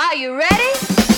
Are you ready?